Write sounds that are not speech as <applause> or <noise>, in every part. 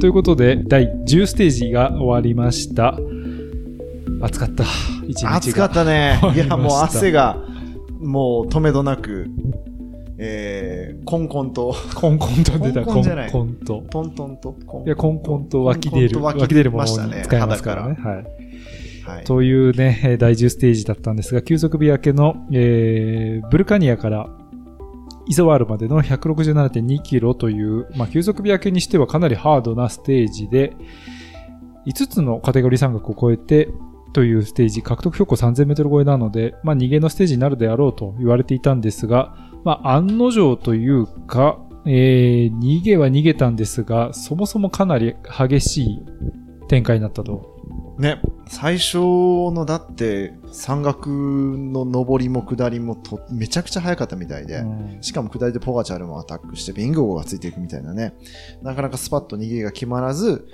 ということで、第10ステージが終わりました。暑かった。一日が。暑かったね。いや、もう汗が、もう止めどなく、えー、コンコンと、コンコンと出た、コンコンじゃないコンと。トントンと、コンいや、コンコンと湧き出る、湧き出るものましたねに使いますからね。はい。はい。というね、えー第10ステージだったんですが、急速日焼けの、えーブルカニアからイソワールまでの167.2キロという、まあ、急速日焼けにしてはかなりハードなステージで、5つのカテゴリー山岳を超えてというステージ、獲得標高3000メートル超えなので、まあ、逃げのステージになるであろうと言われていたんですが、まあ、案の定というか、えー逃げは逃げたんですが、そもそもかなり激しい展開になったと。ね、最初のだって山岳の上りも下りもとめちゃくちゃ速かったみたいで、うんしかも下りでポガチャルもアタックしてビンゴがついていくみたいなね、なかなかスパッと逃げが決まらず、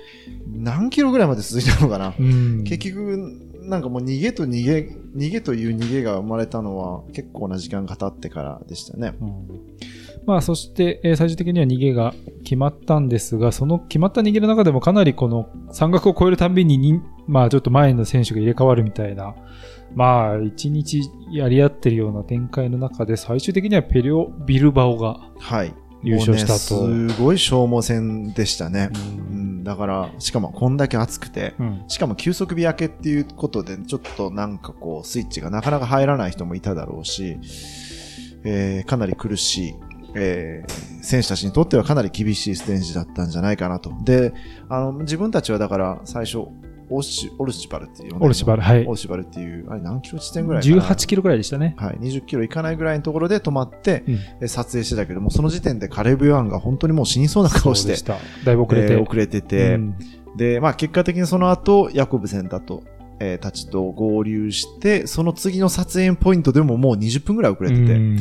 何キロぐらいまで続いたのかな。うん結局、なんかもう逃げと逃げ、逃げという逃げが生まれたのは結構な時間が経ってからでしたね。うんまあ、そして、えー最終的には逃げが決まったんですが、その決まった逃げの中でもかなりこの山岳を越えるたんびにに、まあ、ちょっと前の選手が入れ替わるみたいな、まあ、一日やり合ってるような展開の中で、最終的にはペリオ・ビルバオがはい。優勝したと。ねすごい消耗戦でしたね。ううんん、だから、しかもこんだけ暑くて、うんしかも急速日焼けっていうことで、ちょっとなんかこう、スイッチがなかなか入らない人もいただろうし、えーかなり苦しい、えー選手たちにとってはかなり厳しいステージだったんじゃないかなと。で、あの、自分たちはだから最初、オシオルシバルっていうのオルシバルはいオルシバルっていう、あれ何キロ地点ぐらいかな？18キロぐらいでしたね。はい、20キロいかないぐらいのところで止まって、うんえ撮影してたけども、その時点でカレブ・ヨアンが本当にもう死にそうな顔して。だいぶ遅れて。えー遅れてて、うんで、まあ結果的にその後、ヤコブセンタと、えーたちと合流して、その次の撮影ポイントでももう20分ぐらい遅れてて、うん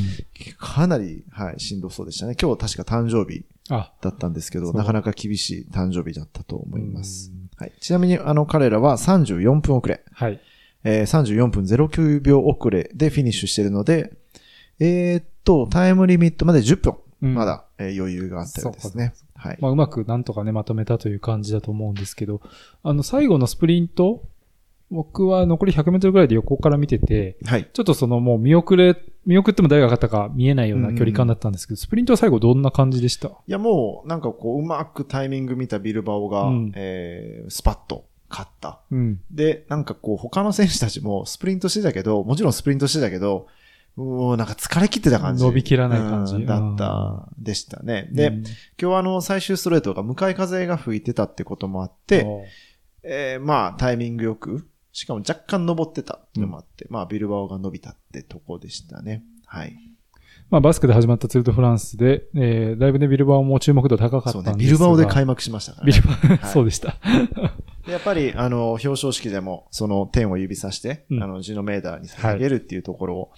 かなり、はい、しんどそうでしたね。今日確か誕生日あ、だったんですけど、なかなか厳しい誕生日だったと思います。はい、ちなみに、あの、彼らは34分遅れ、はい。えー34分09秒遅れでフィニッシュしてるので、えーっと、タイムリミットまで10分、うんまだ、えー余裕があったようですね。はい。まあ、うまくなんとかね、まとめたという感じだと思うんですけど、あの、最後のスプリント、僕は残り100メートルぐらいで横から見てて、はい。ちょっとそのもう見送れ、見送っても誰が勝ったか見えないような距離感だったんですけど、スプリントは最後どんな感じでした？いや、もう、なんかこう、うまくタイミング見たビルバオが、うんえースパッと勝った。うん。で、なんかこう、他の選手たちもスプリントしてたけど、もちろんスプリントしてたけど、もうなんか疲れ切ってた感じ。伸びきらない感じうんだった、でしたね。で、うん、今日はあの、最終ストレートが向かい風が吹いてたってこともあって、えーまあ、タイミングよく、しかも若干登ってたっていうのもあって、まあ、ビルバオが伸びたってとこでしたね。はい。まあ、バスクで始まったツールドフランスで、えー、だいぶね、ビルバオも注目度高かったそうね、んですが。ビルバオで開幕しましたから、ね。ビルバオ、はい <laughs> そうでした。でやっぱり、あの、表彰式でも、その点を指さして、うんあの、ジノメーダーに捧げるっていうところを、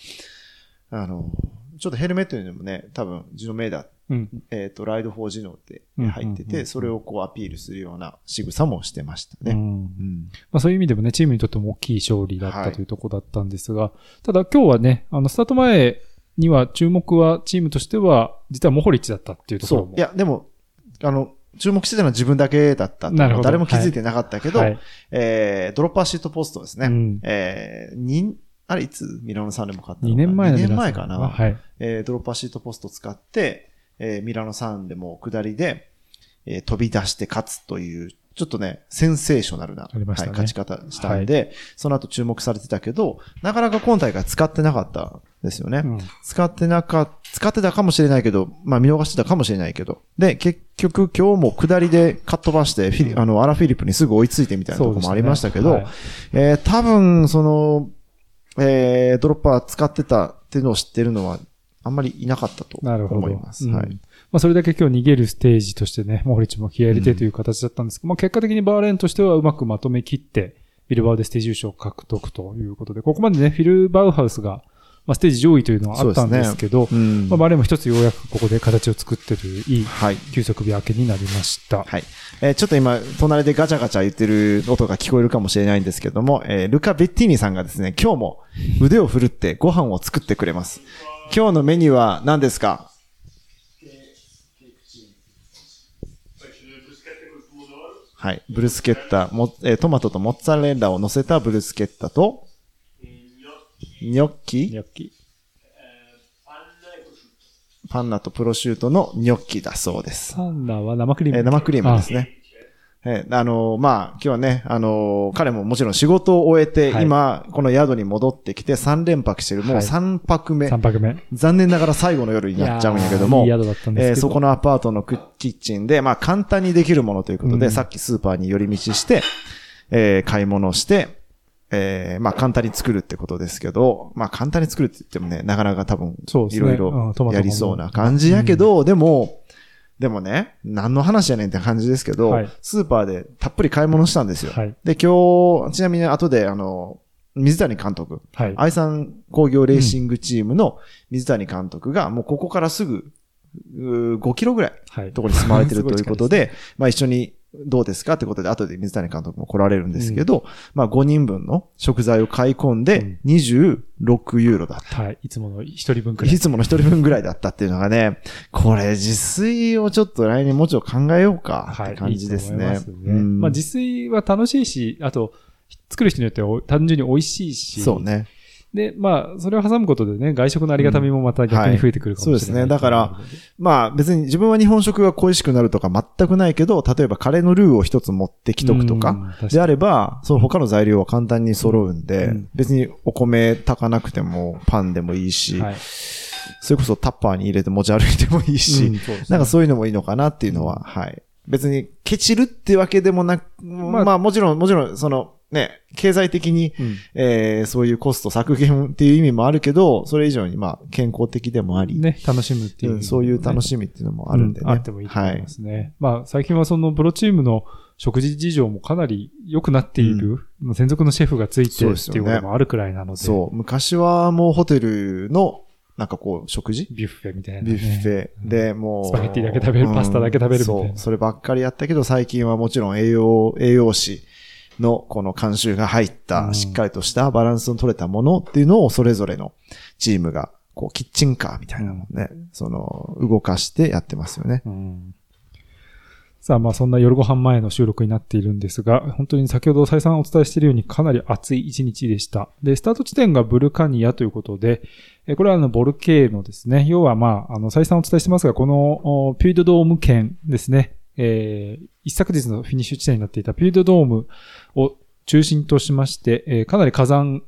あの、ちょっとヘルメットにでもね、多分、ジノメーダー、うん。えっ、と、ライドフォージノってうん入ってて、うんうんそれをこうアピールするような仕草もしてましたね。うんうん。まあ、そういう意味でもね、チームにとっても大きい勝利だっはいたというところだったんですが、ただ今日はね、あの、スタート前には注目はチームとしては、実はモホリッチだったっていうところも。そう。いや、でも、あの、注目してたのは自分だけだったとなるほど誰も気づいてなかったけど、はい。えー、ドロッパーシートポストですね。うんえー、に、あれいつ？ミラノサンでも買ったのか2年前の2皆さん年前かな？はい。えードロッパーシートポスト使って、えーミラノサンでも下りで、えー飛び出して勝つという、ちょっとね、センセーショナルな、ね。はい、勝ち方したんで、その後注目されてたけど、なかなか今大会使ってなかったんですよね。うん。使ってなか、使ってたかもしれないけど、まあ見逃してたかもしれないけど。で、結局今日も下りでかっ飛ばして、フィリあの、アラフィリップにすぐ追いついてみたいなところもありましたけど、そうでえー多分、その、えードロッパー使ってたっていうのを知ってるのは、あんまりいなかったとなるほど。思います。うんはい。まあ、それだけ今日逃げるステージとしてね、モホリッチも気合い入れてという形だったんですけど、まあ、結果的にバーレーンとしてはうまくまとめきって、ビルバオでステージ優勝を獲得ということで、ここまでね、フィル・バウハウスが、まあ、ステージ上位というのはあったんですけど、うんまあ、バーレも一つようやくここで形を作ってといういいはい。休息日明けになりました。はい。えーちょっと今、隣でガチャガチャ言ってる音が聞こえるかもしれないんですけども、えールカ・ベッティーニさんがですね、今日も腕を振るってご飯を作ってくれます。今日のメニューは何ですか？はい。ブルスケッタ、もえートマトとモッツァレッラを乗せたブルスケッタと、ニョッキニョッキ。パンナとプロシュートのニョッキだそうです。パンナは生クリーム。えー生クリームですね。えーあのーまあ、今日はね、あのー彼ももちろん仕事を終えて、はい今、この宿に戻ってきて3連泊してる、もうはい3泊目。3泊目。残念ながら最後の夜になっちゃうんやけども、いやーいい宿だったんですけどえーそこのアパートのクキッチンで、まあ簡単にできるものということで、うんさっきスーパーに寄り道して、えー買い物をして、えーまあ簡単に作るってことですけど、まあ簡単に作るって言ってもね、なかなか多分いろいろやりそうな感じやけど、でも、でもね、何の話やねんって感じですけど、はいスーパーでたっぷり買い物したんですよ。はい。で、今日、ちなみに後で、あの、水谷監督、はい。愛産工業レーシングチームの水谷監督が、もうここからすぐ、うー5キロぐらいはい。ところに住まれてるということで、<laughs> まあ一緒にどうですか？ってことで、後で水谷監督も来られるんですけど、まあ5人分の食材を買い込んで、26ユーロだった。はい。いつもの一人分くらい。いつもの一人分ぐらいだったっていうのがね、これ自炊をちょっと来年もうちょっと考えようかって感じですね。すねうんまあ自炊は楽しいし、あと、作る人によっては単純に美味しいし。そう。ね。で、まあ、それを挟むことでね、外食のありがたみもまた逆に増えてくるかもしれない、はい。そうですね。だから、まあ別に自分は日本食が恋しくなるとか全くないけど、例えばカレーのルーを一つ持ってきとくとうんか、であれば、その他の材料は簡単に揃うんで、うん。別にお米炊かなくてもパンでもいいし、はい。それこそタッパーに入れて持ち歩いてもいいし、うんね。なんかそういうのもいいのかなっていうのは、はい。別にケチるってわけでもなく、まあ、あもちろん、もちろん、その、ね、経済的に、うんえーそういうコスト削減っていう意味もあるけど、それ以上にまあ健康的でもあり、ね、楽しむっていう、うんそういう楽ししみっていうのもあるんでね。あってもいいと思いますね。まあ、最近はそのプロチームの食事事情もかなり良くなっている、まあ専属のシェフがついてそうですよねっていうこともあるくらいなので、そう。昔はもうホテルの、なんかこう、食事？ビュッフェみたいな、ね。ビュッフェで、もう。スパゲッティだけ食べるパスタだけ食べるみたいなそう。そればっかりやったけど、最近はもちろん栄養、栄養士のこの監修が入っうた、んしっかりとしたバランスの取れたものっていうのをそれぞれのチームが、こう、キッチンカーみたいなのをね、その、動かしてやってますよね。うんさあ、まあそんな夜ご飯前の収録になっているんですが、本当に先ほど再三お伝えしているようにかなり暑い一日でした。で、スタート地点がブルカニアということで、えこれはあのボルケーノですね。要はまあ、あの再三お伝えしてますが、このおピュイドドーム圏ですね。えー一昨日のフィニッシュ地点になっていたピュイドドームを中心としまして、えーかなり火山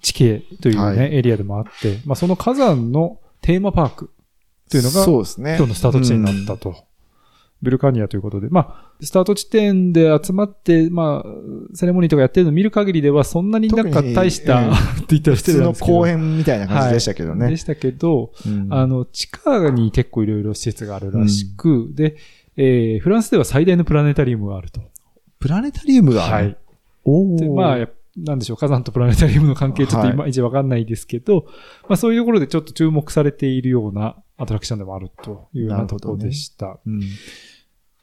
地形というね、はいエリアでもあって、まあその火山のテーマパークというのが、そうですね。今日のスタート地点になったと。ブルカニアということで。まあ、スタート地点で集まって、まあ、セレモニーとかやってるのを見る限りでは、そんなになんか大した、うんって言ったら普通の失礼なんですけど。公園みたいな感じでしたけどね。でしたけど、うんあの、地下に結構いろいろ施設があるらしく、で、えーフランスでは最大のプラネタリウムがあると。プラネタリウムがある、はい。でまあ、やなんでしょう、火山とプラネタリウムの関係ちょっといまいちわかんないですけど、まあそういうところでちょっと注目されているようなアトラクションでもあるというようなところでした。うん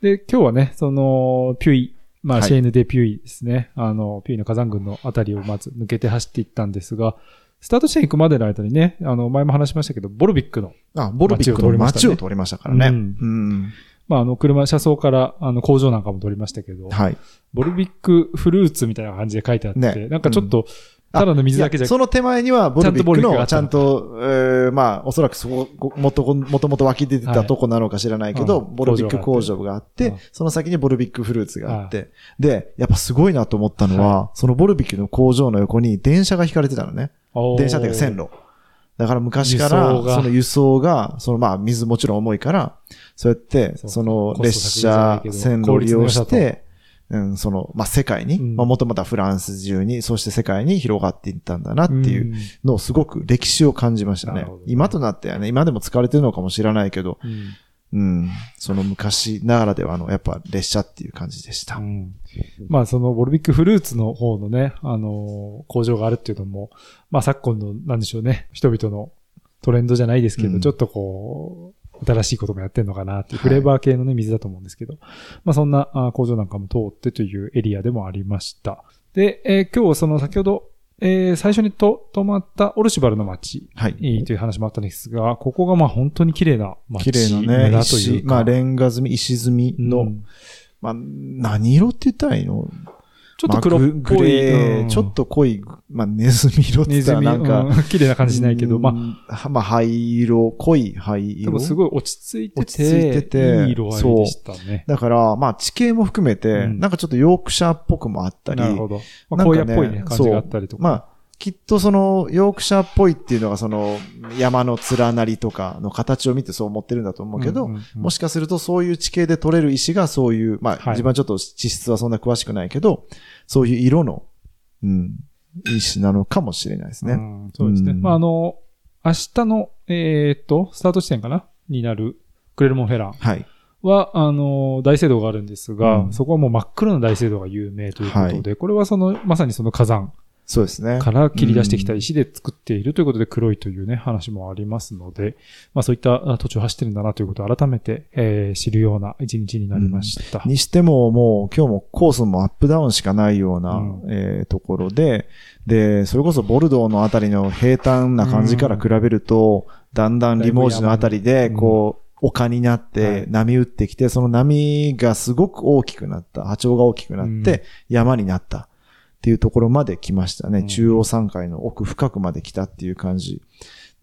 で、今日はね、その、ピュイ、まあ、はいシェーヌ・デ・ピュイですね。あの、ピュイの火山群のあたりをまず抜けて走っていったんですが、スタート地点行くまでの間にね、あの、前も話しましたけど、ボルビックの、あ、ボルビックの街を通りましたからね。ううんん。まあ、あの、車、車窓から、あの、工場なんかも通りましたけど、はい。ボルビックフルーツみたいな感じで書いてあって、ね。なんかちょっと、ただの水だけじゃその手前にはボルビックの、ちゃんと、えーまあ、おそらくそこ、ごもともともと湧き出てたとこなのか知らないけど、はいうん。ボルビック工場があって、うん。その先にボルビックフルーツがあって、で、やっぱすごいなと思ったのは、そのボルビックの工場の横に電車が引かれてたのね。電車っていうか線路。だから昔から、が。その輸送が、そのまあ水もちろん重いから、そうやって、その列車線路を利用して、うん、その、まあ世界に、うん。まあもともとはフランス中に、そして世界に広がっていったんだなっていううん。のをすごく歴史を感じました。ね。今となってはね、今でも使われてるのかもしれないけど、うんうん、その昔ならではのやっぱ列車っていう感じでした。うんまあ、そのボルビックフルーツの方のね、あのー工場があるっていうのも、まあ、昨今の、なんでしょうね、人々のトレンドじゃないですけど、うんちょっとこう、新しいこともやってんのかなっていう、はいフレーバー系のね、水だと思うんですけど、まあ、そんなあ工場なんかも通ってというエリアでもありました。で、えー今日その先ほど、えー最初にと泊まったオルシュバルの街、はい。えーという話もあったんですが、ここがまあ本当に綺麗な街綺麗なね、村とい石。まあレンガ積み、石積みの、うんまあ、何色って言ったらいいの？ちょっと黒っぽい。うんちょっと濃い、まあ、ネズミ色って言ったらなんか、うん綺麗な感じしないけど、まあ、あ、まあ、灰色、濃い灰色。でもすごい落ち着いてて、落ち着いてていい色合いでしたね。だから、まあ、地形も含めて、うんなんかちょっとヨークシャーっぽくもあったり、なるほど。まあ、荒野っぽいね、感じがあったりとか。まあ、きっとその、ヨークシャーっぽいっていうのがその、山の連なりとかの形を見てそう思ってるんだと思うけど、んんん。もしかするとそういう地形で取れる石がそういう、まあ、はい。自分はちょっと地質はそんな詳しくないけど、そういう色の、うん、石なのかもしれないですね。うんそうですね。うん。まあ、あの、明日の、えーっと、スタート地点かな？になる、クレルモンフェランはい。は、あの、大聖堂があるんですが、うん。そこはもう真っ黒な大聖堂が有名ということで、これはその、まさにその火山そうですね。から切り出してきた石で作っているということで黒いというね、話もありますので、まあそういったあ土地を走ってるんだなということを改めて、えー知るような一日になりました。にしても、もう今日もコースもアップダウンしかないような、うん。えーところで、で、それこそボルドーのあたりの平坦な感じから比べると、だんだんリモージのあたりで、うんこう、丘になっはてい。波打ってきて、その波がすごく大きくなった、波長が大きくなって、山になったっていうところまで来ましたね。うん中央山海の奥深くまで来たっていう感じ。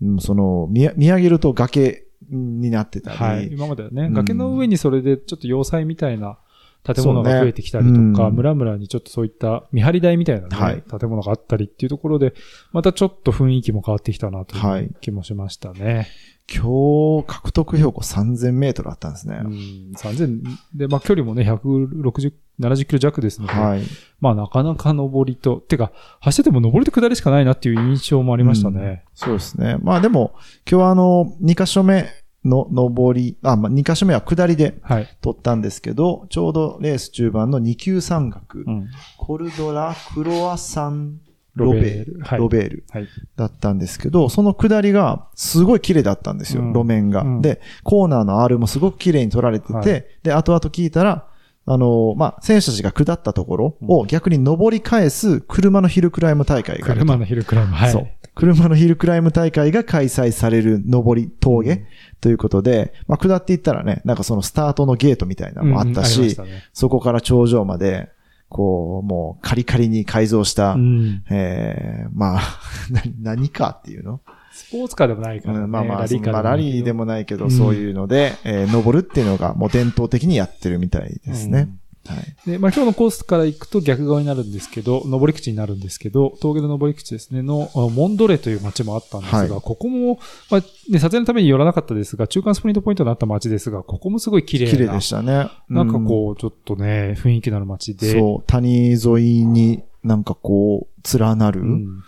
うんその、見見上げると崖になってたり、はい。今まではね、うん崖の上にそれでちょっと要塞みたいな建物が増えてきたりとか、うん村々にちょっとそういった見張り台みたいなね、はい建物があったりっていうところで、またちょっと雰囲気も変わってきたなとはいいう気もしましたね。今日、獲得標高3000メートルあったんですね。うん、3000、で、まあ距離もね、160、70キロ弱ですので、はい。まあなかなか上りと、てか、走ってても上りと下りしかないなっていう印象もありましたね。そうですね。まあでも、今日はあの、2箇所目の上り、あ、まあ2箇所目は下りではい。取ったんですけど、ちょうどレース中盤の2級山岳、うん。コルドラ・クロアサン・ロベール、はいロベールはい。だったんですけど、その下りがすごい綺麗だったんですよ、うん路面が、うんで、コーナーの R もすごく綺麗に取られてて、はいで、後々聞いたら、あのまあ、選手たちが下ったところを逆に登り返す車のヒルクライム大会があると車のヒルクライム、はい。そう。車のヒルクライム大会が開催される上り峠ということで、まあ、下っていったらね、なんかそのスタートのゲートみたいなのもあったうんうんりまし、そこから頂上まで、こう、もうカリカリに改造した、うん。えー、まあ、<laughs> な何かっていうの、スポーツカーでもないからね。うんまあまあ、ラリーラリーでももないけど、うんそういうので、えー登るっていうのがもう伝統的にやってるみたいですね。はい。で、まあ今日のコースから行くと逆側になるんですけど、登り口になるんですけど、峠の登り口ですね、の、あモンドレという街もあったんですが、はいここも、まあね、撮影のために寄らなかったですが、中間スプリントポイントになった街ですが、ここもすごい綺麗な。綺麗でしたね。なんかうこう、ちょっとね、雰囲気のある街で。そう、谷沿いになんかこう、連なる、うんうん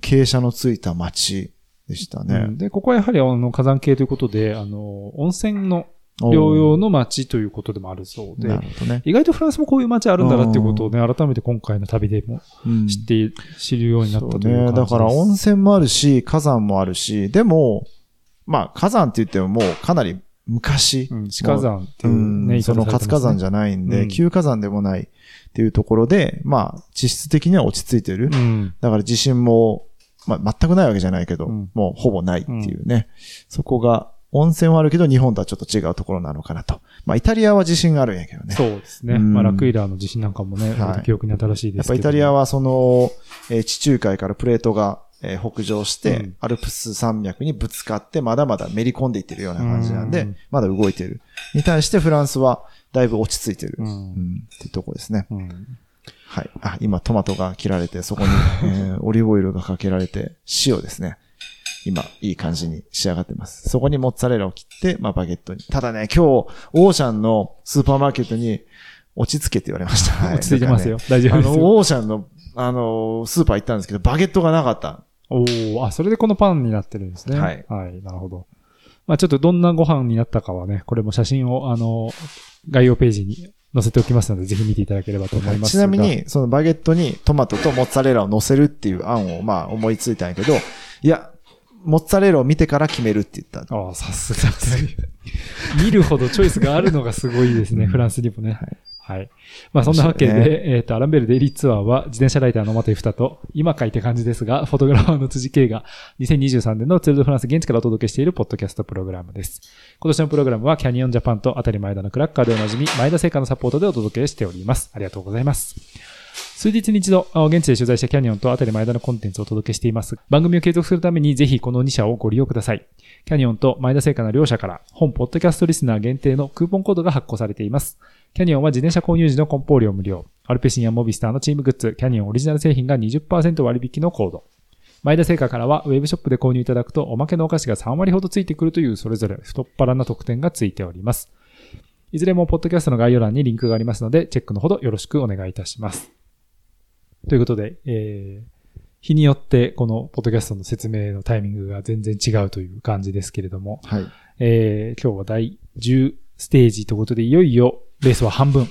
傾斜のついた街でしたね。うんで、ここはやはりあの火山系ということで、あの、温泉の療養の街ということでもあるそうでね。意外とフランスもこういう街あるんだなっていうことをね、改めて今回の旅でもうん知って、知るようになったという感じです。ね。だから温泉もあるし、火山もあるし、でも、まあ火山って言ってももうかなり昔。うん、死火山っていううんね、その活火山じゃゃないんで、うん旧火山でもないっていうところで、まあ、地質的には落ち着いてる。うん。だから地震も、まあ、全くないわけじゃないけど、うんもうほぼないっていうね。そこが、温泉はあるけど、日本とはちょっと違うところなのかなと。まあ、イタリアは地震があるんやけどね。そうですね。うんまあ、ラクイラーの地震なんかもね、はい記憶に新しいですけど。やっぱイタリアはその、えー地中海からプレートが、えー北上して、うんアルプス山脈にぶつかって、まだまだめり込んでいってるような感じなんで、うんまだ動いてる。に対してフランスはだいぶ落ち着いてる。ううんん。っていうとこですね。うん。はい。あ、今トマトが切られて、そこに、<laughs> えーオリーブオイルがかけられて、塩ですね。今、いい感じに仕上がってます。そこにモッツァレラを切って、まあ、バゲットに。ただね、今日、オーシャンのスーパーマーケットに、落ち着けって言われました。はい落ち着いてますよ。ねあの、丈夫ですよ。オーシャンの、あの、スーパー行ったんですけど、バゲットがなかった。おおあ、それでこのパンになってるんですね。はいはい、なるほど。まあちょっとどんなご飯になったかはね、これも写真を、あの、概要ページに載せておきますので、ぜひ見ていただければと思いますちなみ、に、そのバゲットにトマトとモッツァレラを乗せるっていう案を、まあ、思いついたんやけど、いや、モッツァレラを見てから決めるって言った。ああ、さすが。<laughs> 見るほどチョイスがあるのがすごいですね、うんフランスにもね。はい。まあそんなわけで、面白いえっ、と、アランベルデイリーツアーは自転車ライターのマテフタと、今書いて感じですが、フォトグラファーの辻圭が2023年のツールドフランス現地からお届けしているポッドキャストプログラムです。今年のプログラムはキャニオンジャパンと当たり前田のクラッカーでおなじみ、前田製菓のサポートでお届けしております。ありがとうございます。数日に一度、現地で取材したキャニオンとあたり前田のコンテンツをお届けしています。番組を継続するためにぜひこの2社をご利用ください。キャニオンと前田製菓の両社から本ポッドキャストリスナー限定のクーポンコードが発行されています。キャニオンは自転車購入時の梱包料無料。アルペシンやモビスターのチームグッズ、キャニオンオリジナル製品が20%割引のコード。前田製菓からはウェブショップで購入いただくとおまけのお菓子が3割ほどついてくるというそれぞれ太っ腹な特典がついております。いずれもポッドキャストの概要欄にリンクがありますので、チェックのほどよろしくお願いいたします。ということで、えー、日によってこのポッドキャストの説明のタイミングが全然違うという感じですけれども、はい。えー、今日は第10ステージということで、いよいよレースは半分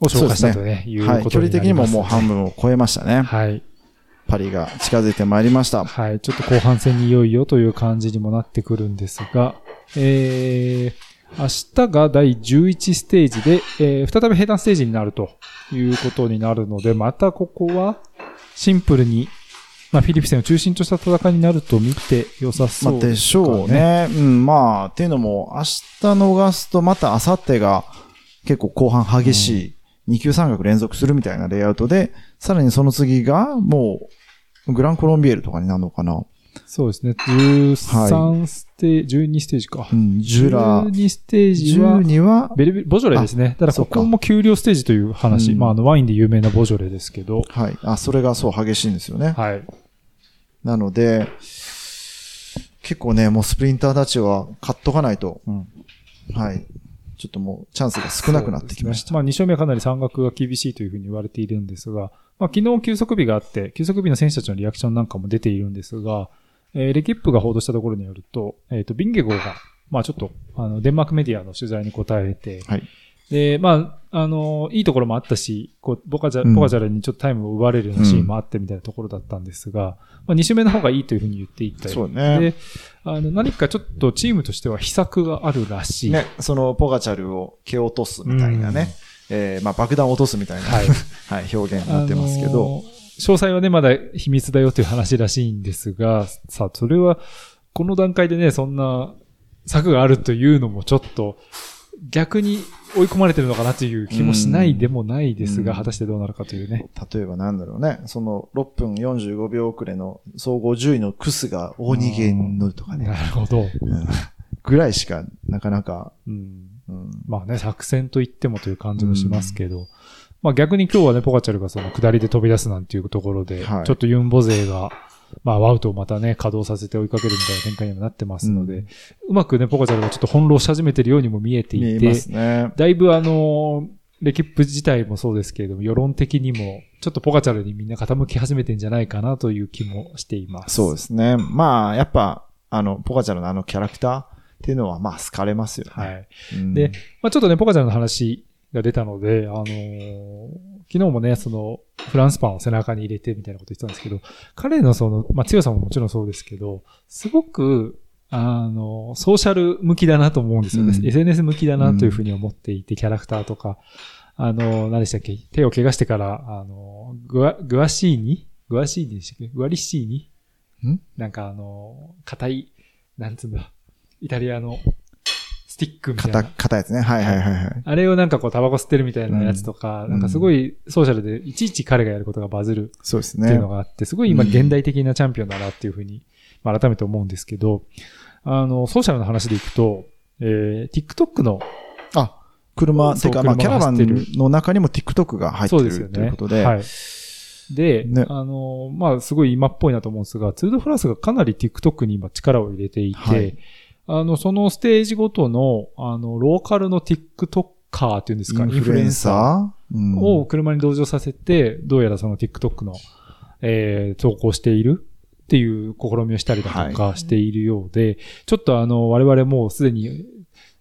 を消化したとね、いうはい。距離ことになります、的にももう半分を超えましたね。はい。パリが近づいてまいりました。はい。ちょっと後半戦にいよいよという感じにもなってくるんですが、えー、明日が第11ステージで、えー、再び平坦ステージになるということになるので、またここはシンプルに、まあ、フィリピスを中心とした戦いになると見て良さ、そうでね,、でしょう。ね。うん、まあ、っていうのも、明日逃すと、また明後日が結構後半激しい、二級三角連続するみたいなレイアウトで、さらにその次が、もう、グランコロンビエルとかになるのかな。そうですね。13ステージ、12ステージかう。ん、ジュラ、12ステージは、12は、ベルベボジョレですね。ただかここも給料ステージという話。うんまあ、あの、ワインで有名なボジョレですけど。はい。あ、それがそう激しいんですよね。はい。なので、結構ね、もうスプリンターたちは買っとかないと、うんはい。ちょっともうチャンスが少なくなってきました。ねまあ、2勝目はかなり山岳が厳しいというふうに言われているんですが、まあ、昨日休息日があって、休息日の選手たちのリアクションなんかも出ているんですが、えーレキップが報道したところによると、えっ、と、ビンゲゴーが、まあちょっと、あの、デンマークメディアの取材に答えて、はい。で、まあ、あの、いいところもあったし、こう、ボカジャ、うんボカジャルにちょっとタイムを奪われるようなシーンもあってみたいなところだったんですが、まあ2周目の方がいいというふうに言っていったりそうね。で、あの、何かちょっとチームとしては秘策があるらしい。ね、そのポガチャルを蹴落とすみたいなね、えーまあ爆弾を落とすみたいな、はい。<laughs> はい、表現になってますけど、あのー詳細はね、まだ秘密だよという話らしいんですが、さあ、それは、この段階でね、そんな策があるというのもちょっと、逆に追い込まれてるのかなという気もしないでもないですが、うん。果たしてどうなるかというね。例えばなんだろうね、その6分45秒遅れの総合10位のクスが大逃げに乗るとかね、なるほど。うん。ぐらいしかなかなか、うん。うん。まあね、作戦と言ってもという感じもしますけど、まあ逆に今日はね、ポカチャルがその下りで飛び出すなんていうところで、はいちょっとユンボ勢が、まあワウトをまたね、稼働させて追いかけるみたいな展開にもなってますので、うまくね、ポカチャルがちょっと翻弄し始めてるようにも見えていてね。だいぶあの、レキップ自体もそうですけれども、世論的にも、ちょっとポカチャルにみんな傾き始めてんじゃないかなという気もしています。そうですね。まあ、やっぱ、あの、ポカチャルのあのキャラクターっていうのは、まあ、好かれますよね。はい。うんで、まあ、ちょっとね、ポカちゃんの話が出たので、あのー昨日もね、その、フランスパンを背中に入れてみたいなこと言ってたんですけど、彼のその、まあ、強さももちろんそうですけど、すごく、あの、ソーシャル向きだなと思うんですよね。うん。SNS 向きだなというふうに思っていて、キャラクターとか、あの、何でしたっけ？手を怪我してから、あの、グア、グアシーニ？グアシーニでしたっけ？グアリッシーニ？ん。なんかあの、硬い、なんつうんだ、イタリアのスティックみたいな硬、。硬いやつね。はいはいはいはい。あれをなんかこうタバコ吸ってるみたいなやつとか、うんなんかすごいソーシャルでいちいち彼がやることがバズるそうですっていうね。のがあって、すごい今うん現代的なチャンピオンだなっていうふうに、まあ改めて思うんですけど、あの、ソーシャルの話でいくと、えー、TikTok の、あ、車、てか、まあ、キャラバンの中にも TikTok が入ってるそうですよね。ということで、はい。で、ねあの、まあすごい今っぽいなと思うんですが、ツールドフランスがかなり TikTok に今力を入れていて、はいあの、そのステージごとの、あの、ローカルの TikToker っていうんですか、インフルエンサー？うんを車に同乗させて、どうやらその TikTok の、えー投稿しているっていう試みをしたりだとかしているようで、ちょっとあの、我々もうすでに、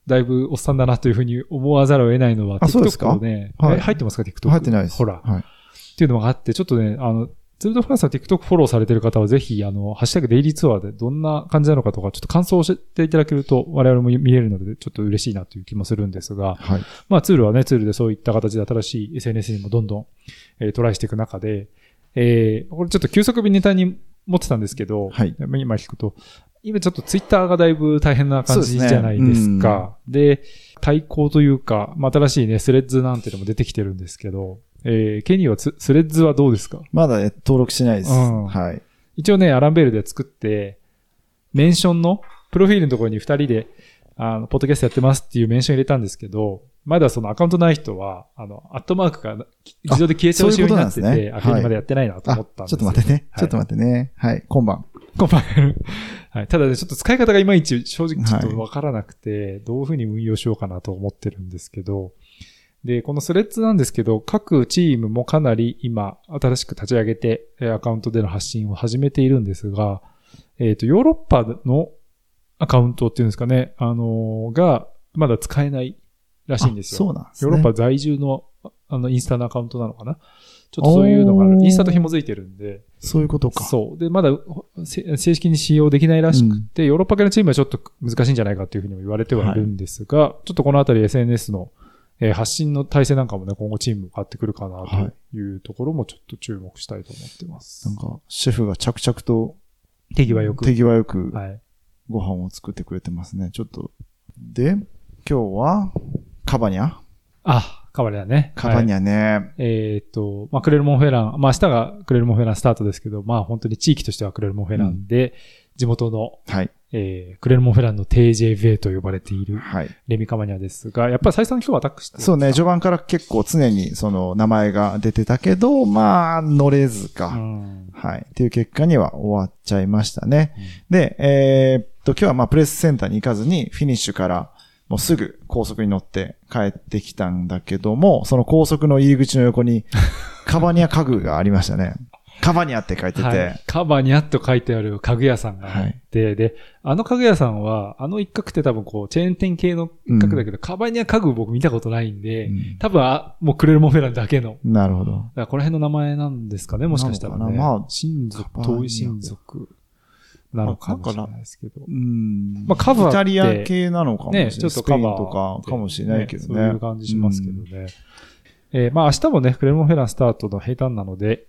だいぶおっさんだなというふうに思わざるを得ないのは、TikTok をね、はいえ入ってますか ?TikTok？入ってないです。ほら。はい。っていうのがあって、ちょっとね、あの、ツールドフランスの TikTok フォローされてる方はぜひ、あの、ハッシュタグデイリーツアーでどんな感じなのかとか、ちょっと感想を教えていただけると我々も見れるので、ちょっと嬉しいなという気もするんですが、はい。まあツールはね、ツールでそういった形で新しい SNS にもどんどん、えートライしていく中で、えーこれちょっと急速便ネタに持ってたんですけど、はい今聞くと、今ちょっとツイッターがだいぶ大変な感じじゃないですか。で対抗というか、まあ、新しいね、スレッズなんていうのも出てきてるんですけど、えーケニーはツスレッズはどうですか？まだね、登録してないです。うんはい。一応ね、アランベールで作って、メンションの、プロフィールのところに二人で、あの、ポッドキャストやってますっていうメンション入れたんですけど、まだそのアカウントない人は、あの、アットマークが自動で消えちゃう仕様になってて、そういうねアクリまでやってないなと思あったんですよちょっと待ってね。はいちょっと待ってね。はい。今晩。コンパイル。はい。ただね、ちょっと使い方がいまいち正直ちょっとわからなくて、どういうふうに運用しようかなと思ってるんですけど、で、このスレッズなんですけど、各チームもかなり今、新しく立ち上げて、えーアカウントでの発信を始めているんですが、えっ、と、ヨーロッパのアカウントっていうんですかね、あのーが、まだ使えないらしいんですよ。あそうなんですね。ヨーロッパ在住の、あの、インスタのアカウントなのかな？ちょっとそういうのがインスタと紐づいてるんで、そういうことか。そう。で、まだせ正式に使用できないらしくて、ヨーロッパ系のチームはちょっと難しいんじゃないかっていうふうにも言われてはいるんですが、ちょっとこのあたり SNS の、えー発信の体制なんかもね、今後チームも変わってくるかなというところもちょっと注目したいと思ってます。なんか、シェフが着々と手際よく。手際よくはい。ご飯を作ってくれてますね。ちょっと。で、今日は、カバニャ？あ、カバレだね。カバニャ。ャね。えーっと、まあ、クレルモンフェラン、まあ、明日がクレルモンフェランスタートですけど、まあ、本当に地域としてはクレルモンフェランで、地元の、はい。えー、クレルモンフェランの TJV と呼ばれているはい。レミカマニアですが、やっぱり再三今日アタックしてそうね、序盤から結構常にその名前が出てたけど、まあ、乗れずうか。ん。はい。っていう結果には終わっちゃいましたね。で、えーっと、今日はまあプレスセンターに行かずに、フィニッシュからもうすぐ高速に乗って帰ってきたんだけども、その高速の入り口の横に、カバニア家具がありましたね。カバニアって書いてて、はい、カバニャと書いてある家具屋さんがあって、で、あの家具屋さんは、あの一角って多分こう、チェーン店系の一角だけど、カバニャ家具僕見たことないんで、うん多分あ、もうクレルモンフェランだけの。なるほど。だからこの辺の名前なんですかね、もしかしたらね。まあ親族、遠い親族なのかもしれないですけど。うん。まあカバーイタリア系なのかもしれない。ね、ちょっとカバーとかかもしれないけどね。そういう感じしますけどね。えーまあ明日もね、クレルモンフェランスタートの平坦なので、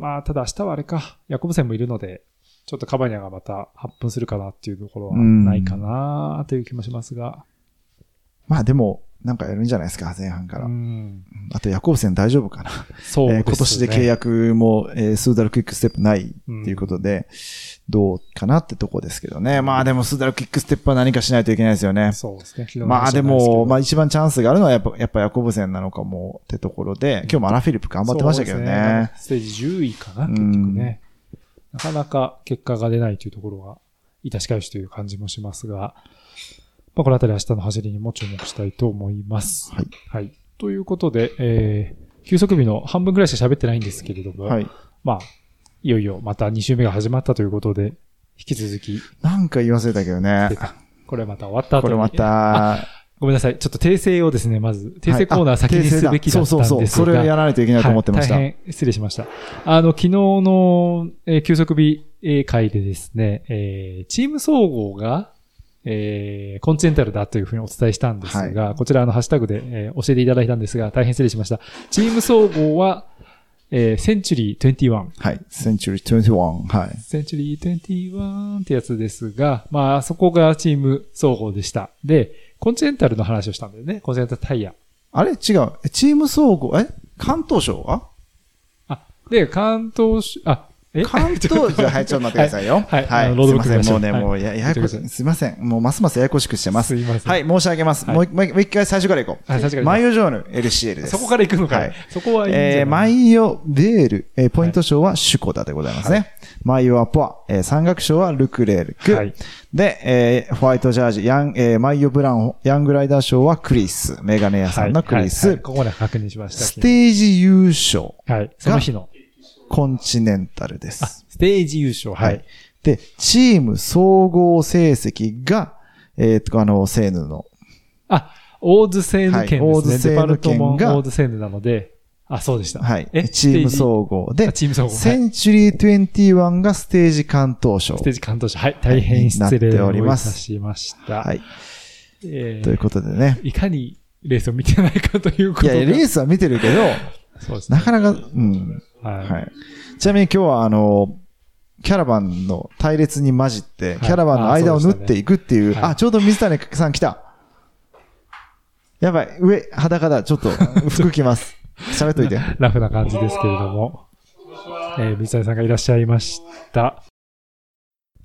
まあただ明日はあれか、ヤコブセンもいるので、ちょっとカバニャがまた発奮するかなっていうところはないかなという気もしますが。まあでも、なんかやるんじゃないですか、前半から。うんあと、ヤコブセン大丈夫かな。そうですね。えー今年で契約も、えースーダルクイックステップないっていうことで、どうかなってとこですけどね。まあでも、スーダルクイックステップは何かしないといけないですよね。そうですね。まあでも、まあ一番チャンスがあるのはやっぱ、やっぱヤコブセンなのかもってところで、今日もアラフィリップ頑張ってましたけどね。ですステージ10位かな、うん結局ね。なかなか結果が出ないというところが、致し返しという感じもしますが、まあ、このあたり明日の走りにも注目したいと思います。はい。はい。ということで、えー、休息日の半分くらいしか喋ってないんですけれども、はい。まあ、いよいよまた2週目が始まったということで、引き続きなんか言い忘れたけどね。これまた終わった後に。これまた、ごめんなさい。ちょっと訂正をですね、まず、訂正コーナー先にすべきだったんですが、そうそうそう。それをやらないといけないと思ってました。はい、大変失礼しました。あの、昨日の、えー休息日えー会でですね、えーチーム総合が、えーコンチェンタルだというふうにお伝えしたんですが、こちらあのハッシュタグで、えー教えていただいたんですが、大変失礼しました。チーム総合は、えーセンチュリー21。はい。センチュリー21。はい。センチュリー21ってやつですが、まあ、そこがチーム総合でした。で、コンチェンタルの話をしたんだよね。コンチェンタルタイヤ。あれ？違う。えチーム総合、え？関東賞は？あ、で、関東し、あ、え関東、じゃあ、はい、ちょっと待ってくださいよ。はいはいあのすいません。もうね、はいもうや、ややこしい。すいません。もう、ますますややこしくしてます。すいませんはい、申し上げます。はいもう一もう一もう一回最初からいこう。はい最初からマイオジョーヌ LCL です。そこから行くのか、はいそこはいいえー、マイオデール、えー、ポイント賞はシュコダでございますね。マイオアポア、えー、山岳賞はルクレールク。はいで、えー、ホワイトジャージ、ヤン、えー、マイオブラウン、ヤングライダー賞はクリス。メガネ屋さんのクリス。はいはいここまで確認しました。ステージ優勝、はい。その日の。コンチネンタルであ、す。ステージ優勝。ははいい。。で、チーム総合成績が、えっ、と、あの、セーヌの、あ、大津セーヌ県ですね。はい大津セーヌ県がデパルトモン大津セーヌなので、あ、そうでした。はいえ。チーム総合であ、チーム総合。セはいンチュリー21がステージ関東賞。ステージ関東者。はい。大変失礼なっておりをいたますしました。はい。えーということでね。いかにレースを見てないかということがいや、レースは見てるけど、そうですね。なかなか、うん。はい。はい。ちなみに今日はあの、キャラバンの隊列に混じって、キャラバンの間を縫っていくっていう、あそうねはいあ、ちょうど水谷さん来た。やばい、上、裸だ。ちょっと、<laughs> 服着ます。喋っといて。ラフな感じですけれども、えー、水谷さんがいらっしゃいました。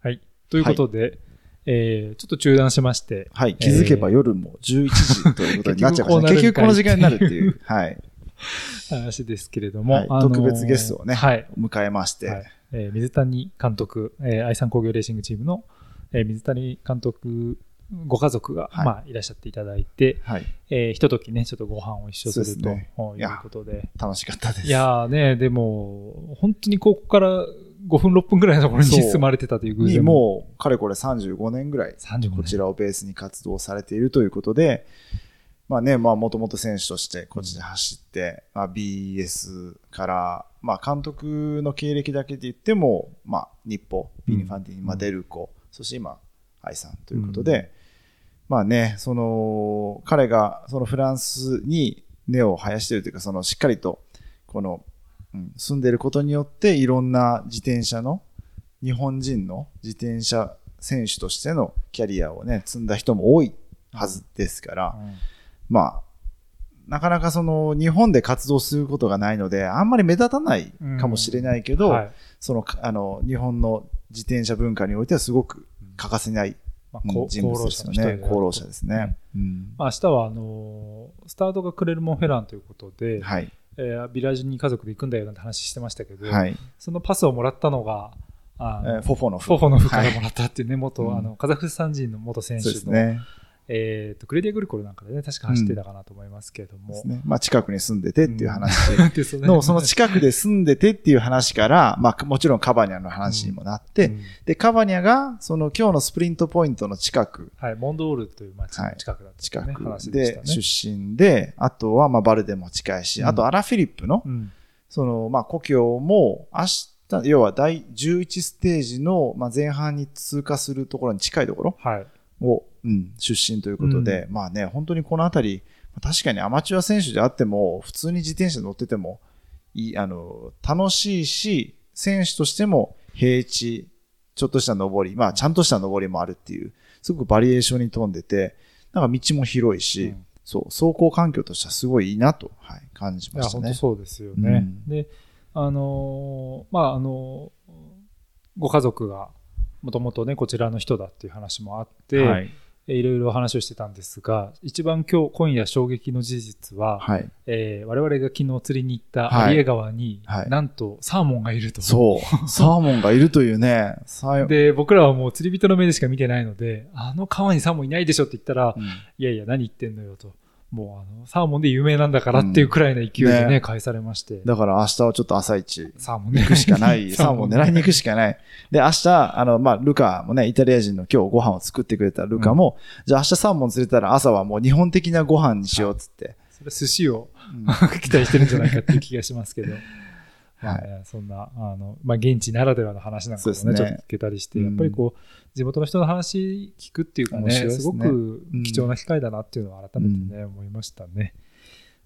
はい。ということで、えー、ちょっと中断しまして、はい。気づけば夜も11時ということになっちゃいましたね。結結局この時間になるっていう、はい。<laughs> 話ですけれども、はいあのー特別ゲストをねはい。迎えまして。はいえー水谷監督、えー愛産工業レーシングチームの、えー水谷監督ご家族が、はいまあ、いらっしゃっていただいて、はい。えーひとときね、ちょっとご飯を一緒するということで。楽しかったです。いやーね、でも、本当にここから5分、6分ぐらいのところに住まれてたという偶に然もう、かれこれ35年ぐらい、35年こちらをベースに活動されているということで、まあね、まあもともと選手としてこっちで走って、まあ BS から、まあ監督の経歴だけで言っても、まあ日報、ビニファンティン、まあデルコ、そして今、愛さんということで、まあね、その、彼がそのフランスに根を生やしているというか、そのしっかりと、この、うん住んでいることによって、いろんな自転車の、日本人の自転車選手としてのキャリアをね、積んだ人も多いはずですから、うんまあ、なかなかその日本で活動することがないので、あんまり目立たないかもしれないけど、はいその、あの、日本の自転車文化においてはすごく欠かせない人物功労ですよね。功労者ですね。うんまあ、明日はあのースタートがクレルモンフェランということで、はい。えービラージュに家族で行くんだよなんて話してましたけど、はい。そのパスをもらったのが、あのえーフォフォのフォフォのフからはいもらったっていうね、元、うんあの、カザフスタン人の元選手の、ですね。えっ、と、クレディアグルコルなんかでね、確か走ってたかなと思いますけれども。ですね。まあ近くに住んでてっていう話。<laughs> ですよねの、その近くで住んでてっていう話から、まあもちろんカバニャの話にもなって、うん。で、カバニャが、その今日のスプリントポイントの近く、はい、モンドールという町の近くだったね、近く話でね。出身で、あとはまあバルデも近いし、うん。あとアラ・フィリップの、うん。そのまあ故郷も明日、要は第11ステージのまあ前半に通過するところに近いところはい。を、うん、出身ということで、まあね、本当にこのあたり、確かにアマチュア選手であっても、普通に自転車乗ってても、いい、あの、楽しいし、選手としても平地、ちょっとした登り、まあちゃんとした登りもあるっていう、すごくバリエーションに富んでて、なんか道も広いし、うんそう、走行環境としてはすごいいいなと、はい、感じましたね。本当そうですよね。うんで、あのーまあ、あのーご家族が、もともとね、こちらの人だっていう話もあって、はい。えいろいろ話をしてたんですが、一番今日、今夜衝撃の事実は、はい。えー我々が昨日釣りに行ったはい有江川に、はいなんとサーモンがいると。そう、サーモンがいるというね、で、僕らはもう釣り人の目でしか見てないので、あの川にサーモンいないでしょって言ったら、うんいやいや、何言ってんのよと。もうあの、サーモンで有名なんだからっていうくらいの勢いでね、うんね返されまして。だから明日はちょっと朝一、サーモンね。行くしかない。<laughs> サーモン狙いに行くしかない。で、明日、あの、まあ、ルカもね、イタリア人の今日ご飯を作ってくれたルカも、じゃあ明日サーモン釣れたら朝はもう日本的なご飯にしようっつって。それ寿司をうん <laughs> 期待してるんじゃないかっていう気がしますけど。まあはいえーそんな、あの、まあ、現地ならではの話なんかもね、ねちょっと聞けたりして、うんやっぱりこう、地元の人の話聞くっていうかね、ねすごく貴重な機会だなっていうのを改めてね、思いましたね。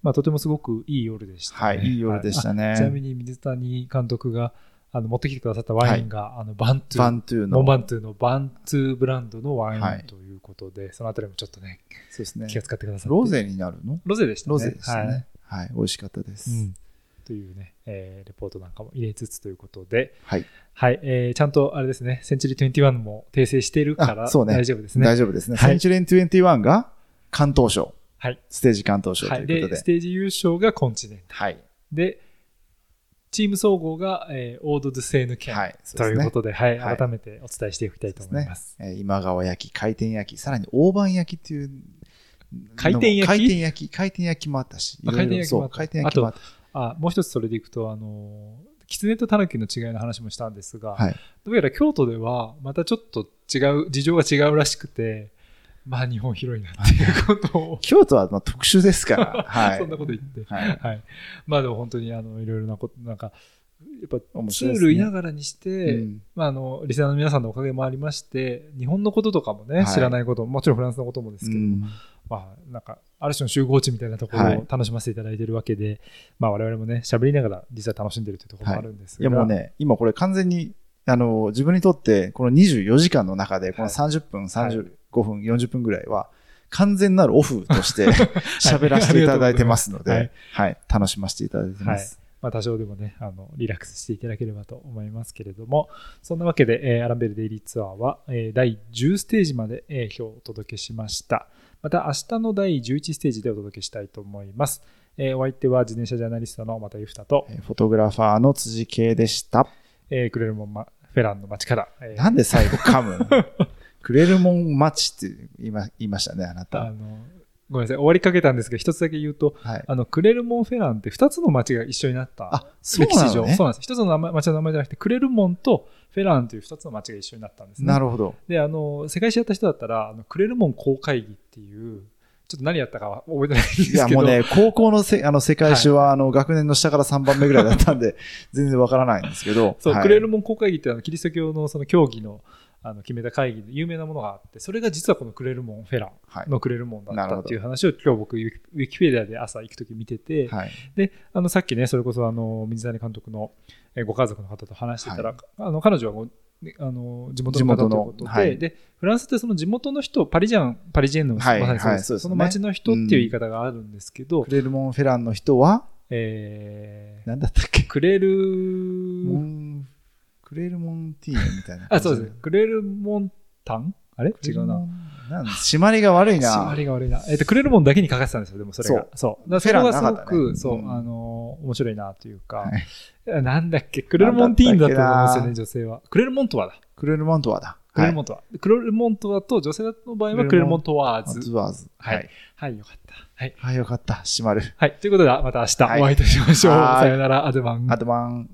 まあ、とてもすごくいい夜でしたね。はい、いい夜でしたね。あちなみに水谷監督があの持ってきてくださったワインが、あのバントゥー、バントゥーの。モンバントゥーのバントゥーブランドのワイはいンということで、そのあたりもちょっとね、そうですね気。を使ってくださって。ロゼになるの？ロゼでしたね。ロゼでしたはいね。はい、美味しかったです。うん、というね、えーレポートなんかも入れつつということで、はい。はい、えーちゃんとあれですね、センチュリー21も訂正しているからあそうね大丈夫ですね。大丈夫ですね。はいセンチュレン21が関東賞。はい。ステージ関東賞とはいい。で、うことで。ステージ優勝がコンチネンタはい。で、チーム総合が、えーオード・ドゥ・セーヌ県、はい。そというねことで、はい、はい改めてお伝えしていきたいと思います。えー今川焼き、回転焼き、さらに大判焼きっていう。回転焼き？回転焼き、回転焼きもあったし。回転焼きもあった回転焼きもあった。あもう一つそれでいくと、あのー、キツネとタヌキの違いの話もしたんですが、はい。どうやら京都ではまたちょっと違う、事情が違うらしくて、まあ日本広いなっていうことを、<laughs> 京都はまあ特殊ですから。<laughs> はい。そんなこと言って。はい。はい。まあでも本当にあの、いろいろなこと、なんか、やっぱツールいながらにして、うんまああの、リスナーの皆さんのおかげもありまして、日本のこととかもね、はい知らないこと、もちろんフランスのこともですけど、うんまあなんか、ある種の集合地みたいなところはい。を楽しませていただいているわけで、まあ我々もね、喋りながら実は楽しんでるというところもあるんですが、いやもうね、今これ完全に、あの、自分にとって、この24時間の中で、このはい。30分、35分、40分ぐらいは、完全なるオフとして <laughs> 喋らせていただいてますのはでい、はい、楽しませていただいてます。まあ多少でもね、あの、リラックスしていただければと思いますけれども、そんなわけで、えーアランベルデイリーツアーは、えー第10ステージまで、えー今日お届けしました。また明日の第11ステージでお届けしたいと思います。えーお相手は自転車ジャーナリストの又ゆふたと、えーフォトグラファーの辻圭でした。えークレルモンマフェランの街から、えーなんで最後噛むの？<laughs> クレルモン町って言いま言いましたね、あなあた。の、ごめんなさい、終わりかけたんですけど、一つだけ言うと、はい。あの、クレルモンフェランって二つの街が一緒になった。あ、そう歴史上。なのねそう。なんです。一つの名前町の名前じゃなくて、クレルモンとフェランという二つの町が一緒になったんですね。なるほど。で、あの、世界史やった人だったら、あのクレルモン公会議っていう、ちょっと何やったかは覚えてないんですけど。いや、もうね、高校のせあの世界史は、あの、学年の下から3番目ぐらいだったんで、全然わからないんですけど。そう、はいクレルモン公会議ってあのキリスト教のその教義のあの決めた会議で有名なものがあって、それが実はこのクレルモンフェラのクレルモンだったっていう話を今日僕ウィキペディアで朝行くとき見てて、はい。で、あのさっきね、それこそあの水谷監督のえーご家族の方と話してたら、あの彼女はあの地元の方ということで、はい。で、フランスってその地元の人、パリジャン、パリジェンヌの、はいまさにそうです。はいその町の人っていう言い方があるんですけど、クレルモンフェランの人は、えーなんだったっけ？クレルモン、クレルモンティーヌみたいな。<laughs> あ、そうです。クレルモンタン？あれ？違うな。。なんだ？締まりが悪いな。締まりが悪いな。えっ、と、クレルモンだけに書かせてたんですよ、でもそれが。そう。だからそこがすごく、ねそう、うんあのー面白いなというか、はいえなんだっけ、クレルモンティーンだと思うんですよね、女性は。クレルモントワだ。クレルモントワだ。クレルモントワ。クレルモントワと女性の場合はクレルモントワーはい。ズ。ズワーズ。はいはい。はい、よかった。はい。はい、よかった。締まる。はい。ということで、また明日はいお会いいたしましょう。はいさよなら、アドバン。アドバン。